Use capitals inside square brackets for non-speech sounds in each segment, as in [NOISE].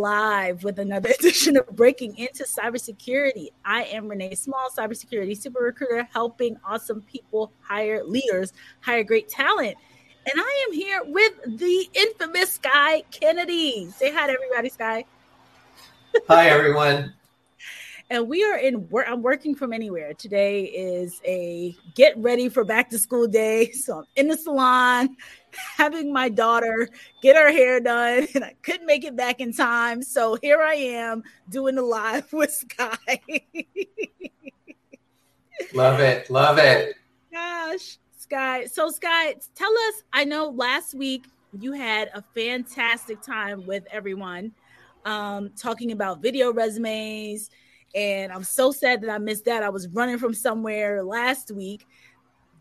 Live with another [LAUGHS] edition of Breaking Into Cybersecurity. I am Renee Small, cybersecurity super recruiter, helping awesome people hire leaders, hire great talent. And I am here with the infamous Sky Kennedy. Say hi to everybody, Sky. Hi, everyone. And we are in work. I'm working from anywhere. Today is a get ready for back to school day. [LAUGHS] So I'm in the salon having my daughter get her hair done, and I couldn't make it back in time. So here I am doing the live [LAUGHS] with Sky. love it. Love it. Gosh, Sky. So, Sky, tell us. I know last week you had a fantastic time with everyone um, talking about video resumes. And I'm so sad that I missed that. I was running from somewhere last week,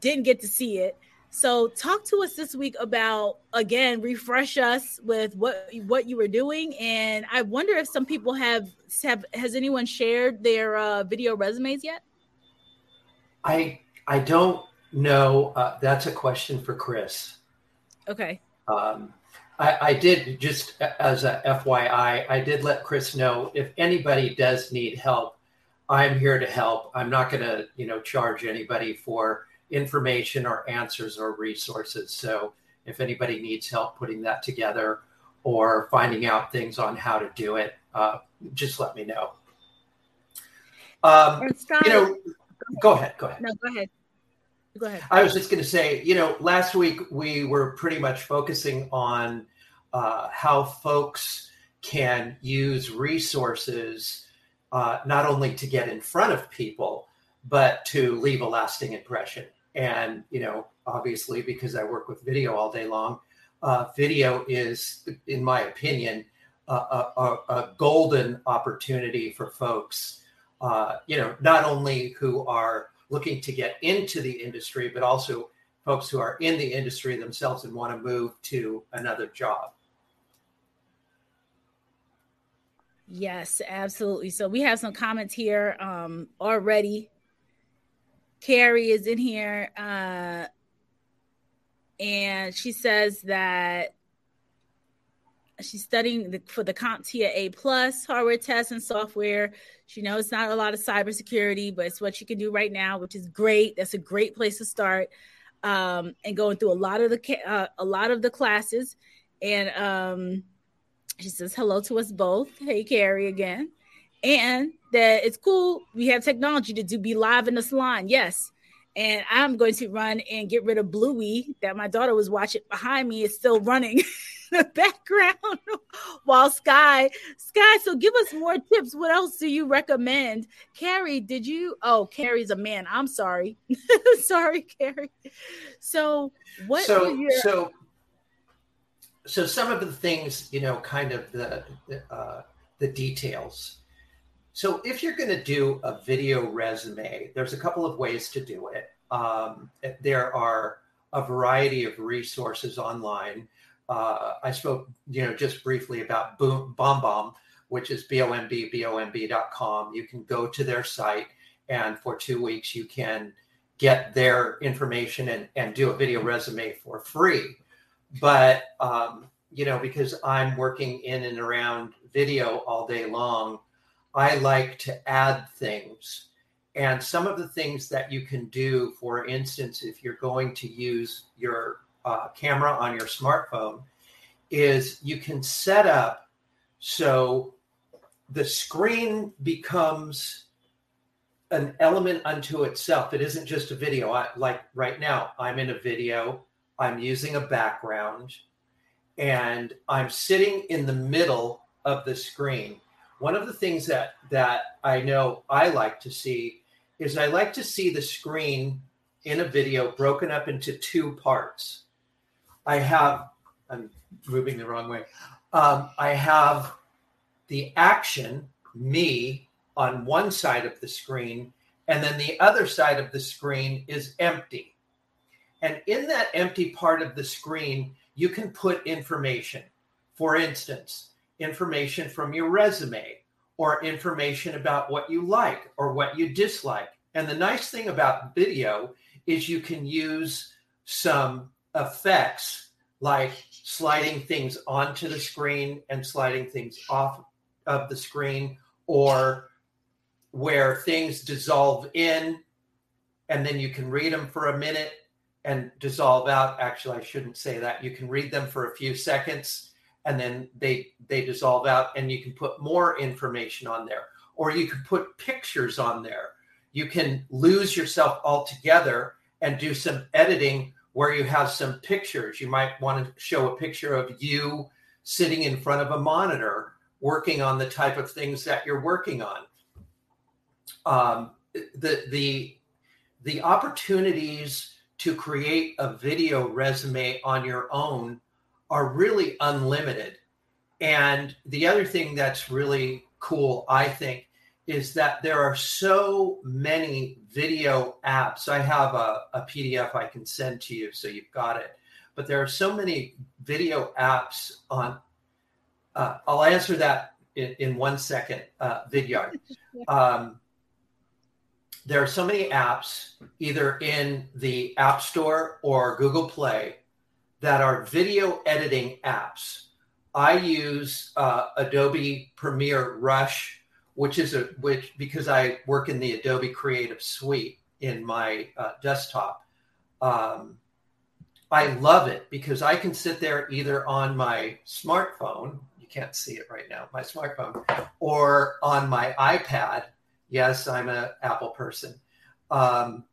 didn't get to see it. So talk to us this week about again, refresh us with what what you were doing, and I wonder if some people have have has anyone shared their uh, video resumes yet? I I don't know. Uh, that's a question for Chris. Okay. Um, I, I did just as a FYI, I did let Chris know if anybody does need help, I'm here to help. I'm not going to you know charge anybody for information or answers or resources. So if anybody needs help putting that together or finding out things on how to do it, uh, just let me know. Um, Scott, you know, go ahead. Go ahead. No, go ahead. Go ahead. I was just going to say, you know, last week we were pretty much focusing on uh, how folks can use resources uh, not only to get in front of people, but to leave a lasting impression. And, you know, obviously, because I work with video all day long, uh, video is, in my opinion, a, a, a golden opportunity for folks, uh, you know, not only who are looking to get into the industry, but also folks who are in the industry themselves and want to move to another job. Yes, absolutely. So we have some comments here um, already Carrie is in here, uh, and she says that she's studying the, for the CompTIA A plus hardware test and software. She knows not a lot of cybersecurity, but it's what she can do right now, which is great. That's a great place to start. Um, and going through a lot of the uh, a lot of the classes, and um, she says hello to us both. Hey, Carrie, again and that it's cool. We have technology to do be live in the salon. Yes. And I'm going to run and get rid of Bluey that my daughter was watching behind me is still running [LAUGHS] in the background [LAUGHS] while Sky, Sky. So give us more tips. What else do you recommend? Carrie, did you? Oh, Carrie's a man. I'm sorry. [LAUGHS] sorry, Carrie. So what? So, your- so, so some of the things, you know, kind of the, uh, the details So if you're going to do a video resume, there's a couple of ways to do it. Um, there are a variety of resources online. Uh, I spoke, you know, just briefly about Boom, BombBomb, which is B-O-M-B, B-O-M-B.com. You can go to their site and for two weeks you can get their information and, and do a video resume for free. But, um, you know, because I'm working in and around video all day long, I like to add things. And some of the things that you can do, for instance, if you're going to use your uh, camera on your smartphone, is you can set up so the screen becomes an element unto itself. It isn't just a video. I, like right now, I'm in a video, I'm using a background, and I'm sitting in the middle of the screen. One of the things that that I know I like to see is I like to see the screen in a video broken up into two parts. I have I'm moving the wrong way. Um, I have the action, me, on one side of the screen, and then the other side of the screen is empty. And in that empty part of the screen, you can put information. For instance, information from your resume or information about what you like or what you dislike. And the nice thing about video is you can use some effects like sliding things onto the screen and sliding things off of the screen or where things dissolve in and then you can read them for a minute and dissolve out. Actually i shouldn't say that. You can read them for a few seconds and then they they dissolve out and you can put more information on there or you can put pictures on there. You can lose yourself altogether and do some editing where you have some pictures. You might want to show a picture of you sitting in front of a monitor working on the type of things that you're working on. Um, the the the opportunities to create a video resume on your own are really unlimited. And the other thing that's really cool, I think, is that there are so many video apps. I have a, a PDF I can send to you, so you've got it. But there are so many video apps on. Uh, I'll answer that in, in one second, uh, Vidyard. [LAUGHS] Um, there are so many apps, either in the App Store or Google Play, that are video editing apps. I use uh, Adobe Premiere Rush, which is a which because I work in the Adobe Creative Suite in my uh, desktop. Um, I love it because I can sit there either on my smartphone. You can't see it right now, my smartphone, or on my iPad Yes, I'm an Apple person. Um,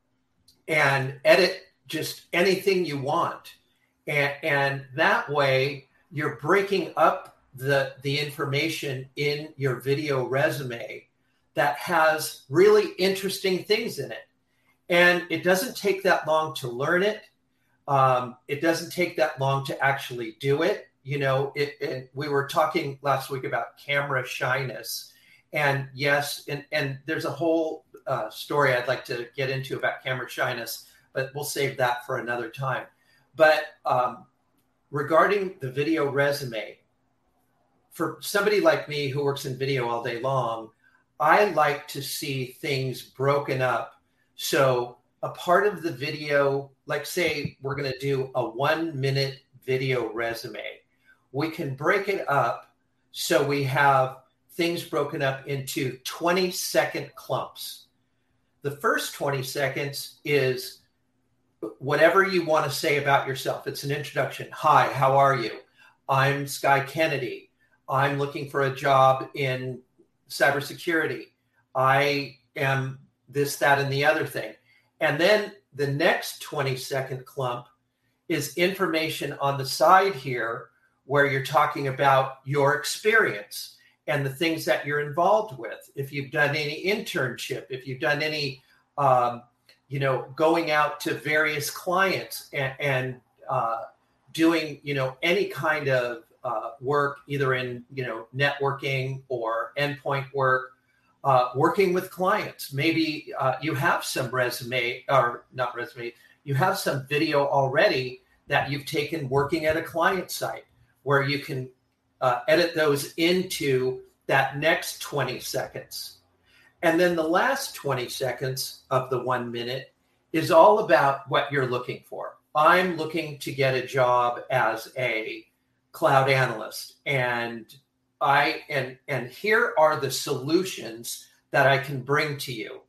and edit just anything you want. And, and that way, you're breaking up the, the information in your video resume that has really interesting things in it. And it doesn't take that long to learn it. Um, it doesn't take that long to actually do it. You know, it, it, we were talking last week about camera shyness and yes, and, and there's a whole uh, story I'd like to get into about camera shyness, but we'll save that for another time. But um, regarding the video resume, for somebody like me who works in video all day long, I like to see things broken up. So a part of the video, like say we're going to do a one minute video resume, we can break it up so we have things broken up into 20 second clumps. The first 20 seconds is whatever you want to say about yourself. It's an introduction. Hi, how are you? I'm Sky Kennedy. I'm looking for a job in cybersecurity. I am this, that, and the other thing. And then the next 20 second clump is information on the side here where you're talking about your experience and the things that you're involved with. If you've done any internship, if you've done any, um, you know, going out to various clients and, and uh, doing, you know, any kind of uh, work, either in, you know, networking or endpoint work, uh, working with clients. Maybe uh, you have some resume or not resume, you have some video already that you've taken working at a client site where you can uh, edit those into that next 20 seconds. And then the last 20 seconds of the one minute is all about what you're looking for. I'm looking to get a job as a cloud analyst and I and and here are the solutions that I can bring to you.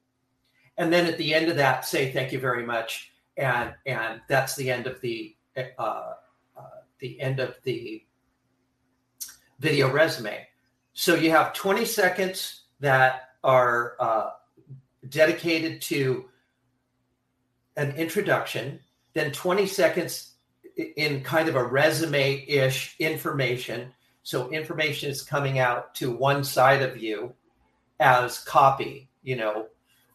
And then at the end of that say thank you very much and and that's the end of the uh, uh, the end of the video resume. So you have 20 seconds that are uh, dedicated to an introduction, then 20 seconds in kind of a resume ish information. So information is coming out to one side of you as copy, you know,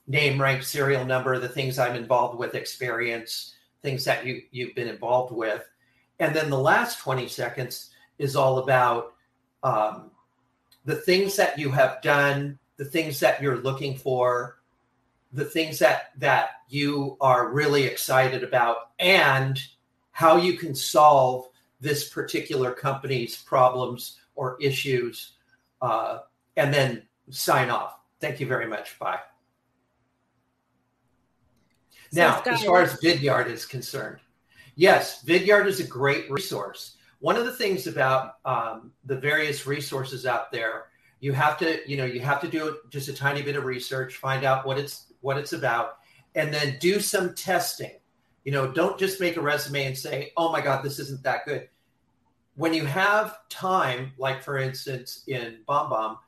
name, rank, serial number, the things I'm involved with, experience, things that you, you've been involved with. And then the last 20 seconds is all about um, the things that you have done, the things that you're looking for, the things that that you are really excited about, and how you can solve this particular company's problems or issues, uh, and then sign off. Thank you very much. Bye. So now, as far as Vidyard is concerned, yes, Vidyard is a great resource one of the things about um, the various resources out there you have to you know you have to do just a tiny bit of research find out what it's what it's about and then do some testing. You know don't just make a resume and say oh my god this isn't that good. When you have time like for instance in BombBomb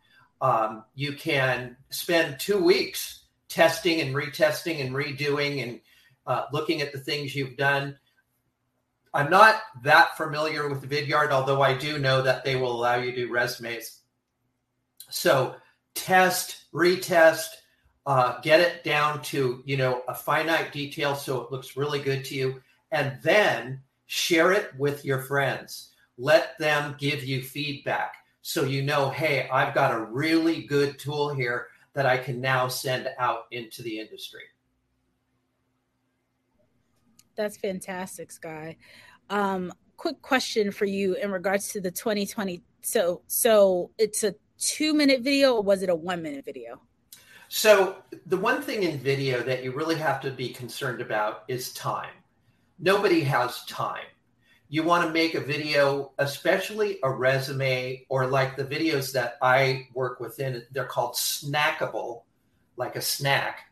um, you can spend two weeks testing and retesting and redoing and uh, looking at the things you've done. I'm not that familiar with Vidyard, although I do know that they will allow you to do resumes. So test, retest, uh, get it down to you know a finite detail so it looks really good to you, and then share it with your friends. Let them give you feedback so you know, hey, I've got a really good tool here that I can now send out into the industry. That's fantastic, Sky. Um, quick question for you in regards to the 2020. So, so it's a two minute video, or was it a one minute video? So, the one thing in video that you really have to be concerned about is time. Nobody has time. You want to make a video, especially a resume or like the videos that I work within, they're called snackable, like a snack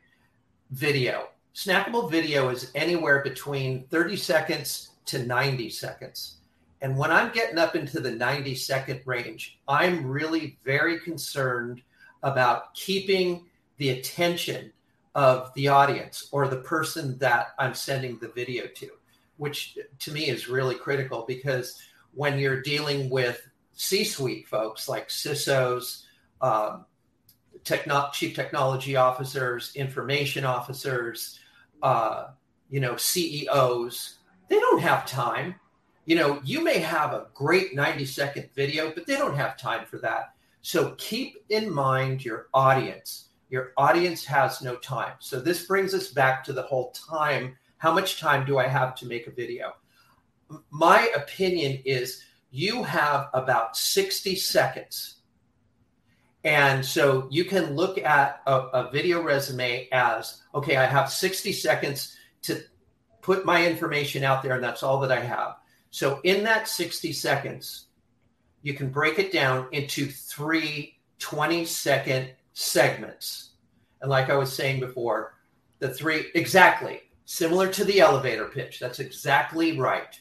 video. Snackable video is anywhere between 30 seconds to 90 seconds. And when I'm getting up into the 90 second range, I'm really very concerned about keeping the attention of the audience or the person that I'm sending the video to, which to me is really critical because when you're dealing with C suite folks like CISOs, um, techno- chief technology officers, information officers, uh, you know, CEOs, they don't have time. You know, you may have a great 90 second video, but they don't have time for that. So keep in mind your audience. Your audience has no time. So this brings us back to the whole time. How much time do I have to make a video? My opinion is you have about 60 seconds and so you can look at a, a, video resume as okay, I have 60 seconds to put my information out there, and that's all that I have. So in that 60 seconds, you can break it down into three 20 second segments. And like I was saying before, the three exactly similar to the elevator pitch. That's exactly right.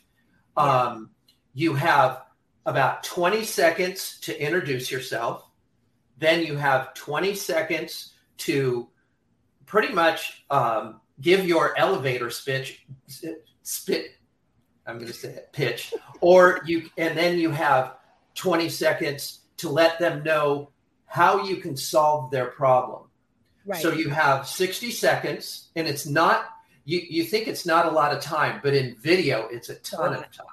Um, you have about 20 seconds to introduce yourself then you have 20 seconds to pretty much um, give your elevator speech, spit. I'm going to say it, pitch, or you, and then you have 20 seconds to let them know how you can solve their problem. Right. So you have 60 seconds, and it's not you. You think it's not a lot of time, but in video, it's a ton of time.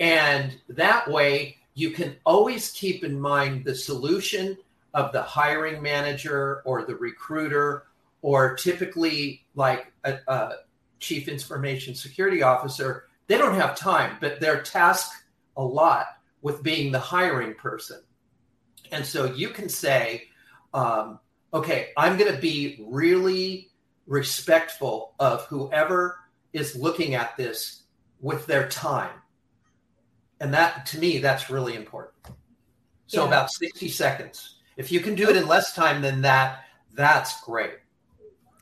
And that way, you can always keep in mind the solution of the hiring manager or the recruiter, or typically like a, a chief information security officer, they don't have time, but they're tasked a lot with being the hiring person. And so you can say, um, okay, I'm going to be really respectful of whoever is looking at this with their time. And that, to me, that's really important. So yeah. about 60 seconds. If you can do it in less time than that, that's great.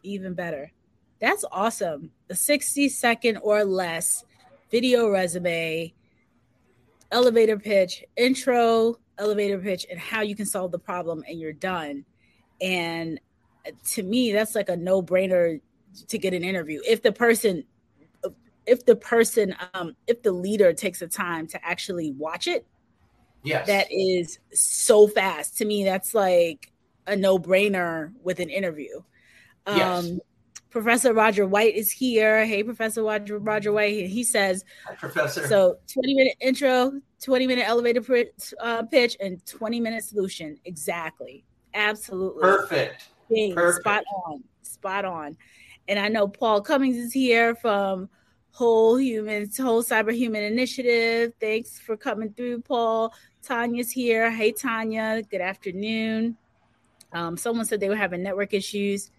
Even better. That's awesome. A 60 second or less video resume, elevator pitch, intro, elevator pitch, and how you can solve the problem, and you're done. And to me, that's like a no brainer to get an interview. If the person, if the person, um, if the leader takes the time to actually watch it, yes. that is so fast. To me, that's like a no brainer with an interview. Um, yes. Professor Roger White is here. Hey, Professor Roger, Roger White. He says, Hi, Professor. So, 20 minute intro, 20 minute elevator pitch, uh, pitch, and 20 minute solution. Exactly. Absolutely. Perfect. Perfect. Spot on. Spot on. And I know Paul Cummings is here from Whole Human, Whole Cyber Human Initiative. Thanks for coming through, Paul. Tanya's here. Hey, Tanya. Good afternoon. Um, someone said they were having network issues.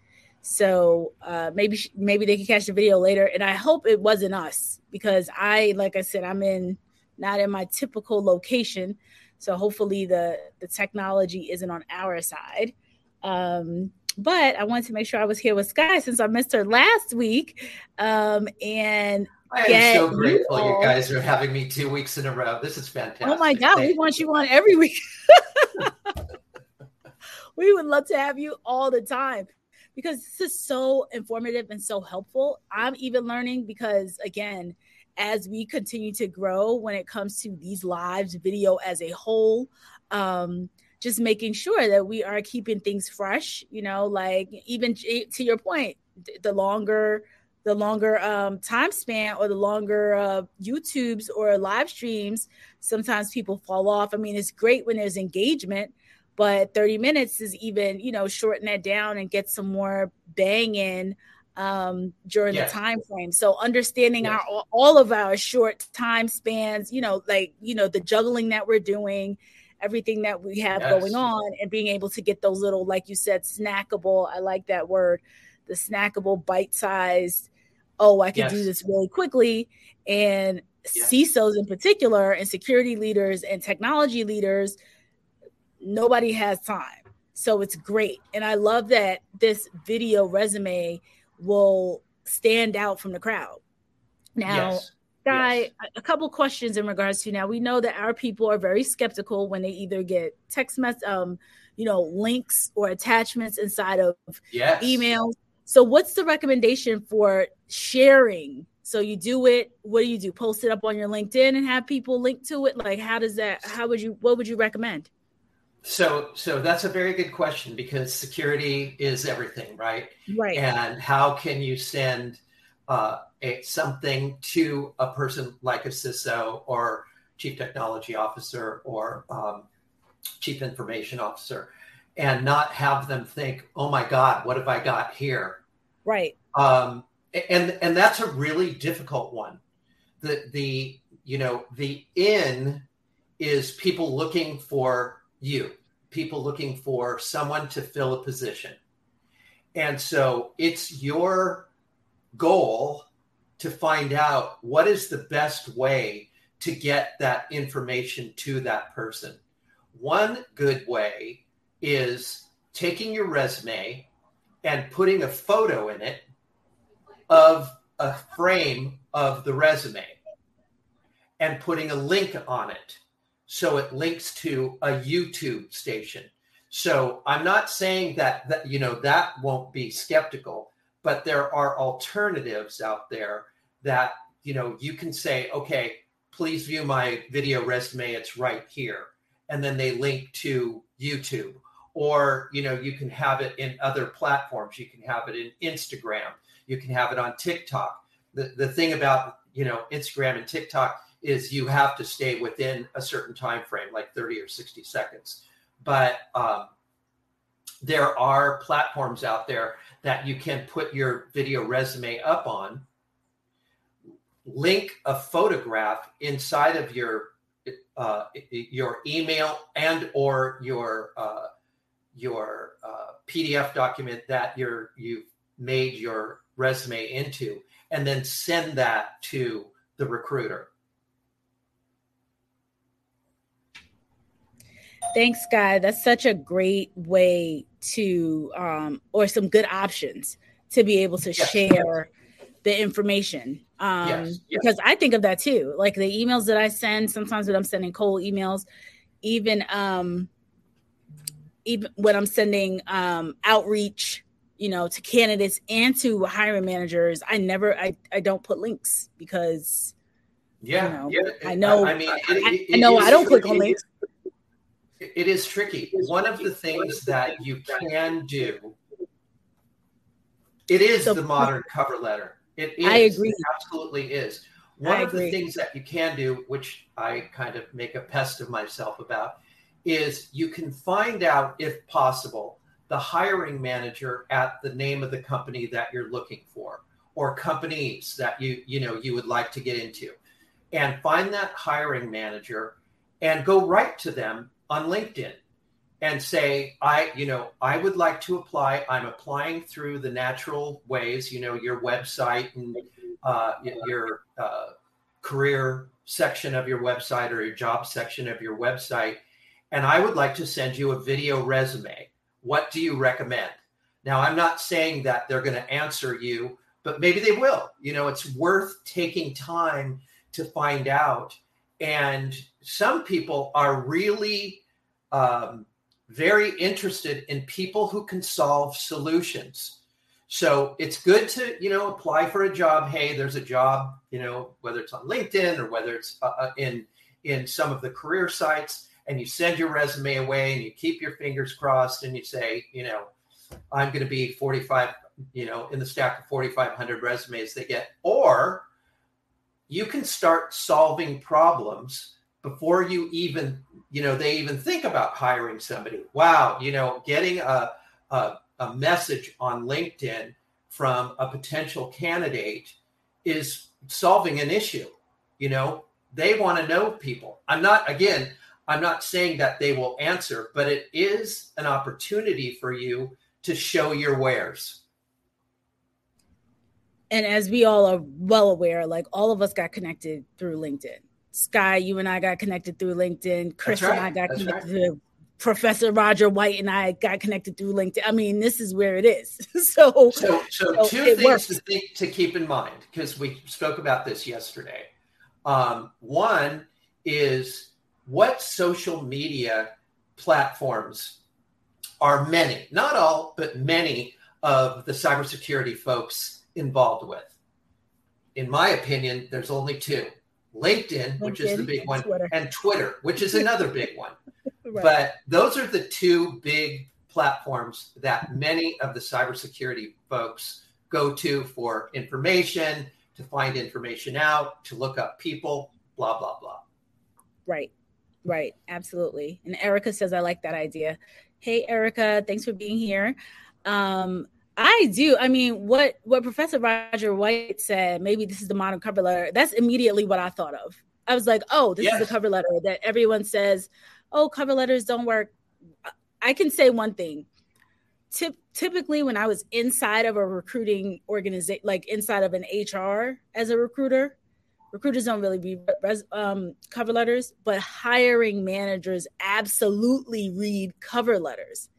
So uh, maybe maybe they can catch the video later, and I hope it wasn't us because I, like I said, I'm in not in my typical location, so hopefully the the technology isn't on our side. Um, but I wanted to make sure I was here with Sky since I missed her last week, um, and I am so grateful you, you, guys are having me two weeks in a row. This is fantastic. Oh my God, Thank we you. want you on every week. [LAUGHS] we would love to have you all the time because this is so informative and so helpful. I'm even learning because, again, as we continue to grow when it comes to these lives, video as a whole, um, just making sure that we are keeping things fresh, you know, like even to your point, the longer the longer um, time span or the longer uh, YouTubes or live streams, sometimes people fall off. I mean, it's great when there's engagement, but 30 minutes is even you know shorten that down and get some more bang in um, during yes. the time frame so understanding yes. our all of our short time spans you know like you know the juggling that we're doing everything that we have yes. going on and being able to get those little like you said snackable i like that word the snackable bite-sized oh i can do this really quickly and CISOs in particular and security leaders and technology leaders nobody has time. So it's great. And I love that this video resume will stand out from the crowd. Now, yes. Guy, yes. a couple questions in regards to now we know that our people are very skeptical when they either get text mess um you know links or attachments inside of yes. emails. So what's the recommendation for sharing? So you do it, what do you do? Post it up on your LinkedIn and have people link to it? Like how does that how would you what would you recommend? So, so that's a very good question because security is everything, right? Right. And how can you send uh, a, something to a person like a CISO or chief technology officer or um, chief information officer, and not have them think, "Oh my God, what have I got here?" Right. Um, and and that's a really difficult one. The the you know the in is people looking for you, people looking for someone to fill a position. And so it's your goal to find out what is the best way to get that information to that person. One good way is taking your resume and putting a photo in it of a frame of the resume and putting a link on it so it links to a YouTube station. So I'm not saying that that you know that won't be skeptical, but there are alternatives out there that you know you can say, okay, please view my video resume. It's right here, and then they link to YouTube, or you know you can have it in other platforms. You can have it in Instagram. You can have it on TikTok. The the thing about you know Instagram and TikTok is you have to stay within a certain time frame, like 30 or 60 seconds. But um, there are platforms out there that you can put your video resume up on link a photograph inside of your uh, your email and or your uh, your uh, PDF document that you're you've made your resume into, and then send that to the recruiter. Thanks, Guy. That's such a great way to, um, or some good options to be able to yes. share the information. Um, yes. Yes. Because I think of that too. Like the emails that I send, sometimes when I'm sending cold emails, even um, even when I'm sending um, outreach, you know, to candidates and to hiring managers, I never, I, I don't put links because, yeah, you know, yeah. I know, I, I mean, it, it, I know I don't click on links. It is tricky. One of the things that you can do, it is so, the modern cover letter. It is. I agree. It absolutely is. One I of agree. the things that you can do, which I kind of make a pest of myself about, is you can find out, if possible, the hiring manager at the name of the company that you're looking for or companies that you you know you would like to get into and find that hiring manager and go right to them on linkedin and say i you know i would like to apply. I'm applying through the natural ways you know your website and uh, your uh, career section of your website or your job section of your website and i would like to send you a video resume. What do you recommend? Now i'm not saying that they're going to answer you but maybe they will. You know it's worth taking time to find out and some people are really um, very interested in people who can solve solutions. So it's good to, you know, apply for a job. Hey, there's a job, you know, whether it's on LinkedIn or whether it's uh, uh, in in some of the career sites, and you send your resume away and you keep your fingers crossed and you say, you know, I'm going to be 45, you know, in the stack of 4,500 resumes they get, or you can start solving problems before you even you know they even think about hiring somebody. Wow you know getting a, a, a message on linkedin from a potential candidate is solving an issue you know? They want to know people. I'm not again i'm not saying that they will answer but it is an opportunity for you to show your wares and as we all are well aware like all of us got connected through linkedin Sky, you and I got connected through LinkedIn. Chris right. and I got That's connected right. to Professor Roger White and I got connected through LinkedIn. I mean, this is where it is. [LAUGHS] so, so, so, so two things to, think, to keep in mind because we spoke about this yesterday. Um, one is what social media platforms are many, not all, but many of the cybersecurity folks involved with. In my opinion, there's only two LinkedIn, which is the big one, Twitter. and Twitter, which is another big one. [LAUGHS] right. But those are the two big platforms that many of the cybersecurity folks go to for information, to find information out, to look up people, blah, blah, blah. Right, right, absolutely. And Erica says, I like that idea. Hey, Erica, thanks for being here. Um, I do. I mean, what what Professor Roger White said, maybe this is the modern cover letter. That's immediately what I thought of. I was like, oh, this yes. is the cover letter that everyone says, oh, cover letters don't work. I can say one thing. Tip, typically, when I was inside of a recruiting organization, like inside of an HR as a recruiter, recruiters don't really read res, um, cover letters, but hiring managers absolutely read cover letters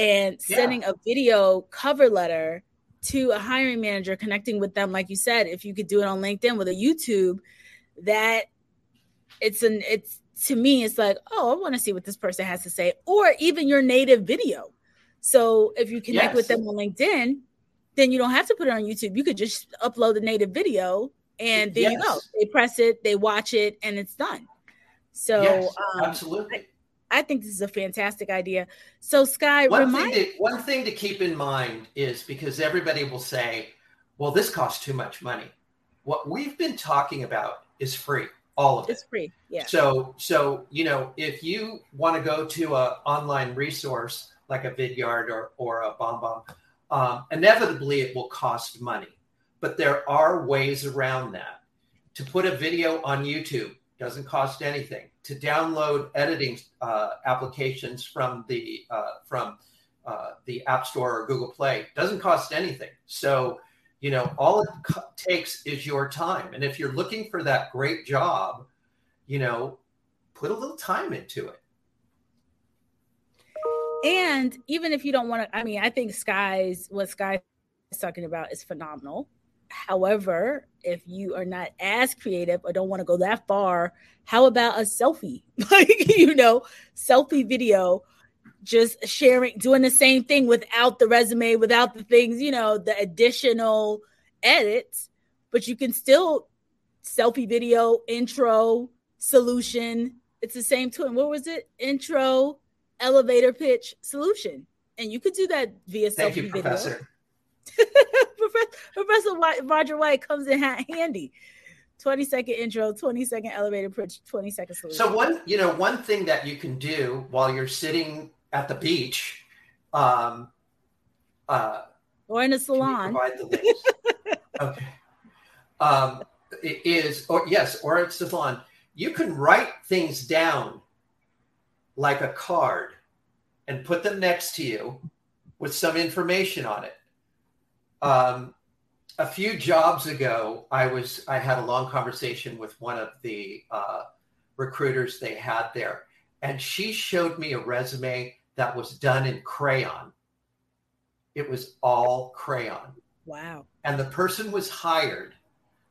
and sending yeah. a video cover letter to a hiring manager connecting with them like you said if you could do it on linkedin with a youtube that it's an it's to me it's like oh i want to see what this person has to say or even your native video so if you connect yes. with them on linkedin then you don't have to put it on youtube you could just upload the native video and there yes. you go they press it they watch it and it's done so yes, um, absolutely I think this is a fantastic idea. So, Sky, one, remind- thing to, one thing to keep in mind is because everybody will say, well, this costs too much money. What we've been talking about is free, all of it. It's free. Yeah. So, so you know, if you want to go to an online resource like a Vidyard or, or a BombBomb, um, inevitably it will cost money. But there are ways around that. To put a video on YouTube doesn't cost anything. To download editing uh, applications from the uh, from uh, the App Store or Google Play doesn't cost anything. So, you know, all it co- takes is your time. And if you're looking for that great job, you know, put a little time into it. And even if you don't want to, I mean, I think Sky's what Sky is talking about is phenomenal. However, if you are not as creative or don't want to go that far, how about a selfie? [LAUGHS] Like, you know, selfie video, just sharing, doing the same thing without the resume, without the things, you know, the additional edits, but you can still selfie video, intro, solution. It's the same. And what was it? Intro, elevator pitch, solution. And you could do that via Thank selfie you, video. Professor. [LAUGHS] Professor, Professor White, Roger White comes in handy. 20 second intro, 20 second elevator pitch, 20 second solution. So one, you know, one thing that you can do while you're sitting at the beach, um, uh, or in a salon. [LAUGHS] okay, um, it is or yes, or it's salon. You can write things down like a card and put them next to you with some information on it. Um, a few jobs ago, I was I had a long conversation with one of the uh, recruiters they had there, and she showed me a resume that was done in crayon. It was all crayon, Wow. and the person was hired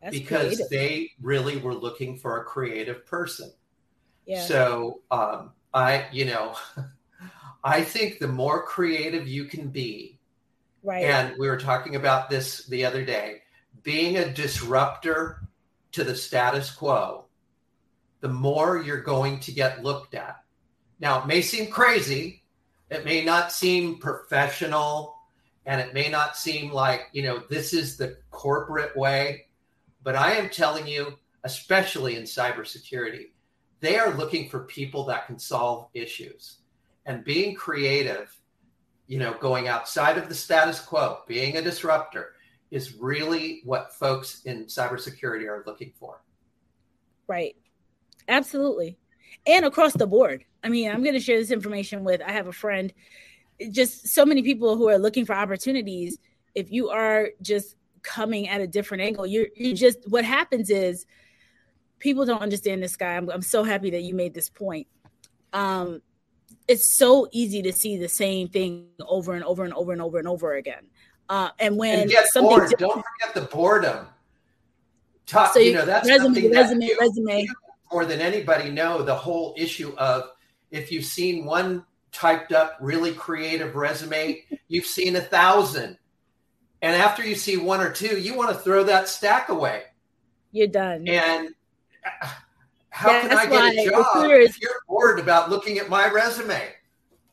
That's because creative. they really were looking for a creative person. yeah. So um, I, you know, [LAUGHS] I think the more creative you can be, right. and we were talking about this the other day, being a disruptor to the status quo, the more you're going to get looked at. Now, it may seem crazy, it may not seem professional, and it may not seem like, you know, this is the corporate way, but I am telling you, especially in cybersecurity, they are looking for people that can solve issues. And being creative you know, going outside of the status quo, being a disruptor is really what folks in cybersecurity are looking for. Right. Absolutely. And across the board. I mean, I'm going to share this information with, I have a friend, just so many people who are looking for opportunities. If you are just coming at a different angle, you're, you just, what happens is people don't understand this guy. I'm, I'm so happy that you made this point. Um, it's so easy to see the same thing over and over and over and over and over again. Uh, and when and get something bored. Don't forget the boredom. Talk, so you know, that's resume, resume, that resume. more than anybody know the whole issue of if you've seen one typed up really creative resume, you've seen a thousand. And after you see one or two, you want to throw that stack away. You're done. And uh, how can I get a job if you're bored about looking at my resume?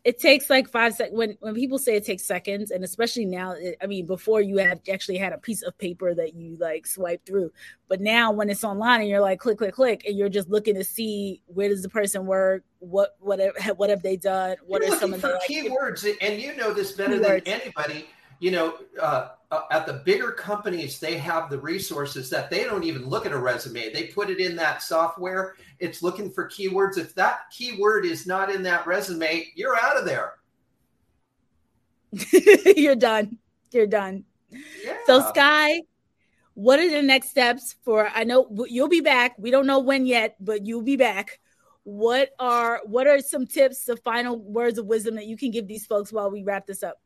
it takes like five seconds when when people say it takes seconds and especially now it, i mean before you have actually had a piece of paper that you like swipe through but now when it's online and you're like click click click and you're just looking to see where does the person work what what have, what have they done what You're are some of the like, keywords, and you know this better Keywords. than anybody. You know, uh, uh, at the bigger companies, they have the resources that they don't even look at a resume. They put it in that software. It's looking for keywords. If that keyword is not in that resume, you're out of there. [LAUGHS] you're done you're done Yeah. so sky what are the next steps for i know you'll be back we don't know when yet but you'll be back what are what are some tips the final words of wisdom that you can give these folks while we wrap this up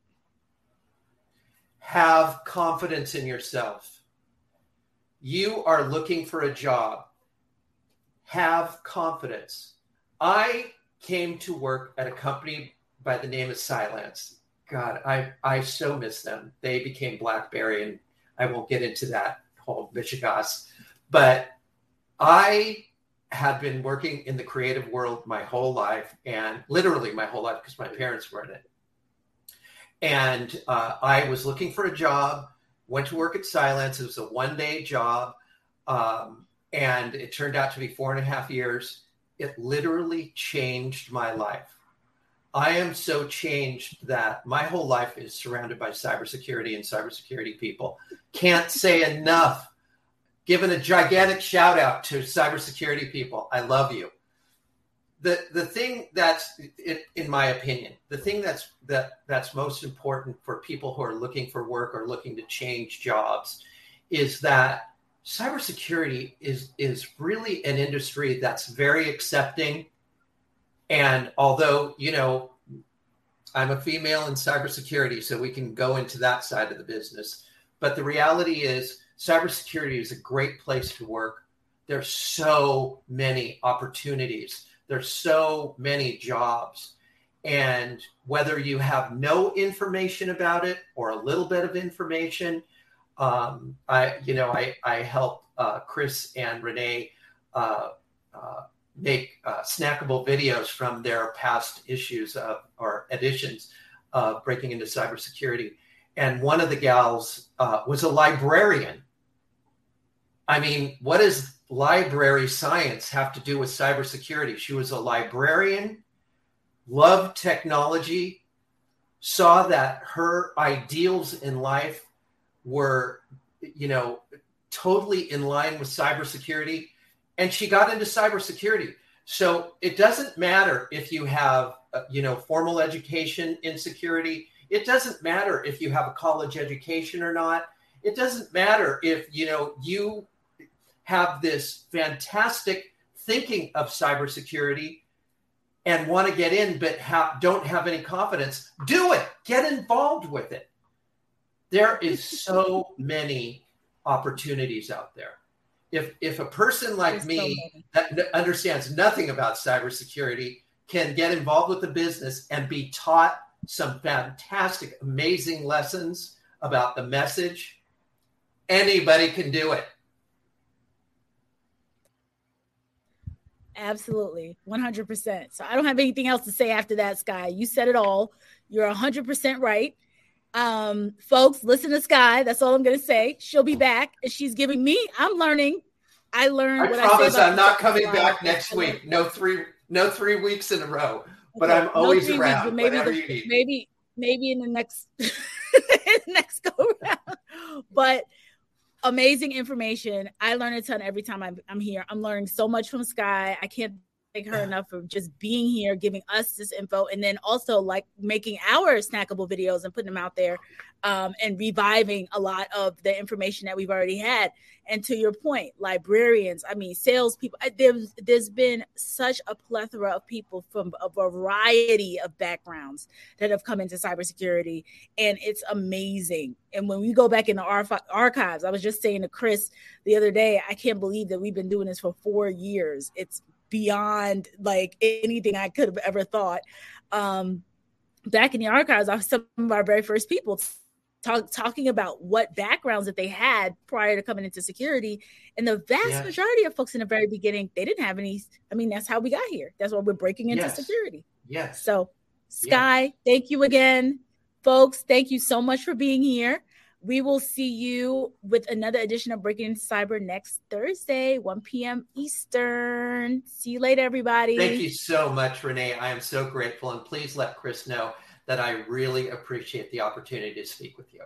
have confidence in yourself. You are looking for a job. Have confidence. I came to work at a company by the name of Cylance. God, I, I so miss them. They became Blackberry, and I won't get into that whole Michigas. But I had been working in the creative world my whole life, and literally my whole life because my parents were in it and uh, I was looking for a job. Went to work at Cylance. It was a one day job, um, and it turned out to be four and a half years. It literally changed my life. I am so changed that my whole life is surrounded by cybersecurity and cybersecurity people. Can't say enough. Giving a gigantic shout out to cybersecurity people. I love you. The the thing that's in, in my opinion, the thing that's that that's most important for people who are looking for work or looking to change jobs is that cybersecurity is is really an industry that's very accepting and although, you know, I'm a female in cybersecurity, so we can go into that side of the business. But the reality is, cybersecurity is a great place to work. There's so many opportunities, there's so many jobs. And whether you have no information about it or a little bit of information, um, I, you know, I, I help uh, Chris and Renee uh, uh, make uh, snackable videos from their past issues of, or editions of Breaking into Cybersecurity. And one of the gals uh, was a librarian. I mean, what does library science have to do with cybersecurity? She was a librarian, loved technology, saw that her ideals in life were, you know, totally in line with cybersecurity and she got into cybersecurity. So it doesn't matter if you have, uh, you know, formal education in security. It doesn't matter if you have a college education or not. It doesn't matter if, you know, you have this fantastic thinking of cybersecurity and want to get in but ha- don't have any confidence. Do it. Get involved with it. There is so [LAUGHS] many opportunities out there if if a person like There's me so that understands nothing about cybersecurity can get involved with the business and be taught some fantastic, amazing lessons about the message, anybody can do it. Absolutely, 100%. So I don't have anything else to say after that, Sky. You said it all. You're 100% right. Um, folks, listen to Sky. That's all I'm going to say. She'll be back. And She's giving me. I'm learning. I learned. I promise I am not coming back next week. No three, no three weeks in a row. But okay. I'm always no around. Weeks, maybe whenever the, you need. Maybe, maybe in the next [LAUGHS] next go round. But amazing information. I learn a ton every time I'm, I'm here. I'm learning so much from Sky. I can't thank her enough for just being here, giving us this info, and then also like making our snackable videos and putting them out there um, and reviving a lot of the information that we've already had. And to your point, librarians, I mean, salespeople, there's, there's been such a plethora of people from a variety of backgrounds that have come into cybersecurity, and it's amazing. And when we go back in the archives, I was just saying to Chris the other day, I can't believe that we've been doing this for four years. It's beyond like anything I could have ever thought. Um, back in the archives, I was some of our very first people talk, talking about what backgrounds that they had prior to coming into security. And the vast majority of folks in the very beginning, they didn't have any. I mean, that's how we got here. That's why we're breaking into yes. security. Yes. So, Sky, thank you again. Folks, thank you so much for being here. We will see you with another edition of Breaking into Cyber next Thursday, 1 p.m. Eastern. See you later, everybody. Thank you so much, Renee. I am so grateful. And please let Chris know that I really appreciate the opportunity to speak with you.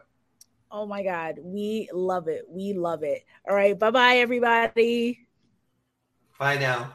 Oh my God. We love it. We love it. All right. Bye bye, everybody. Bye now.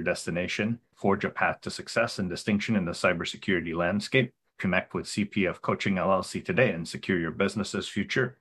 your destination. Forge a path to success and distinction in the cybersecurity landscape. Connect with CPF Coaching LLC today and secure your business's future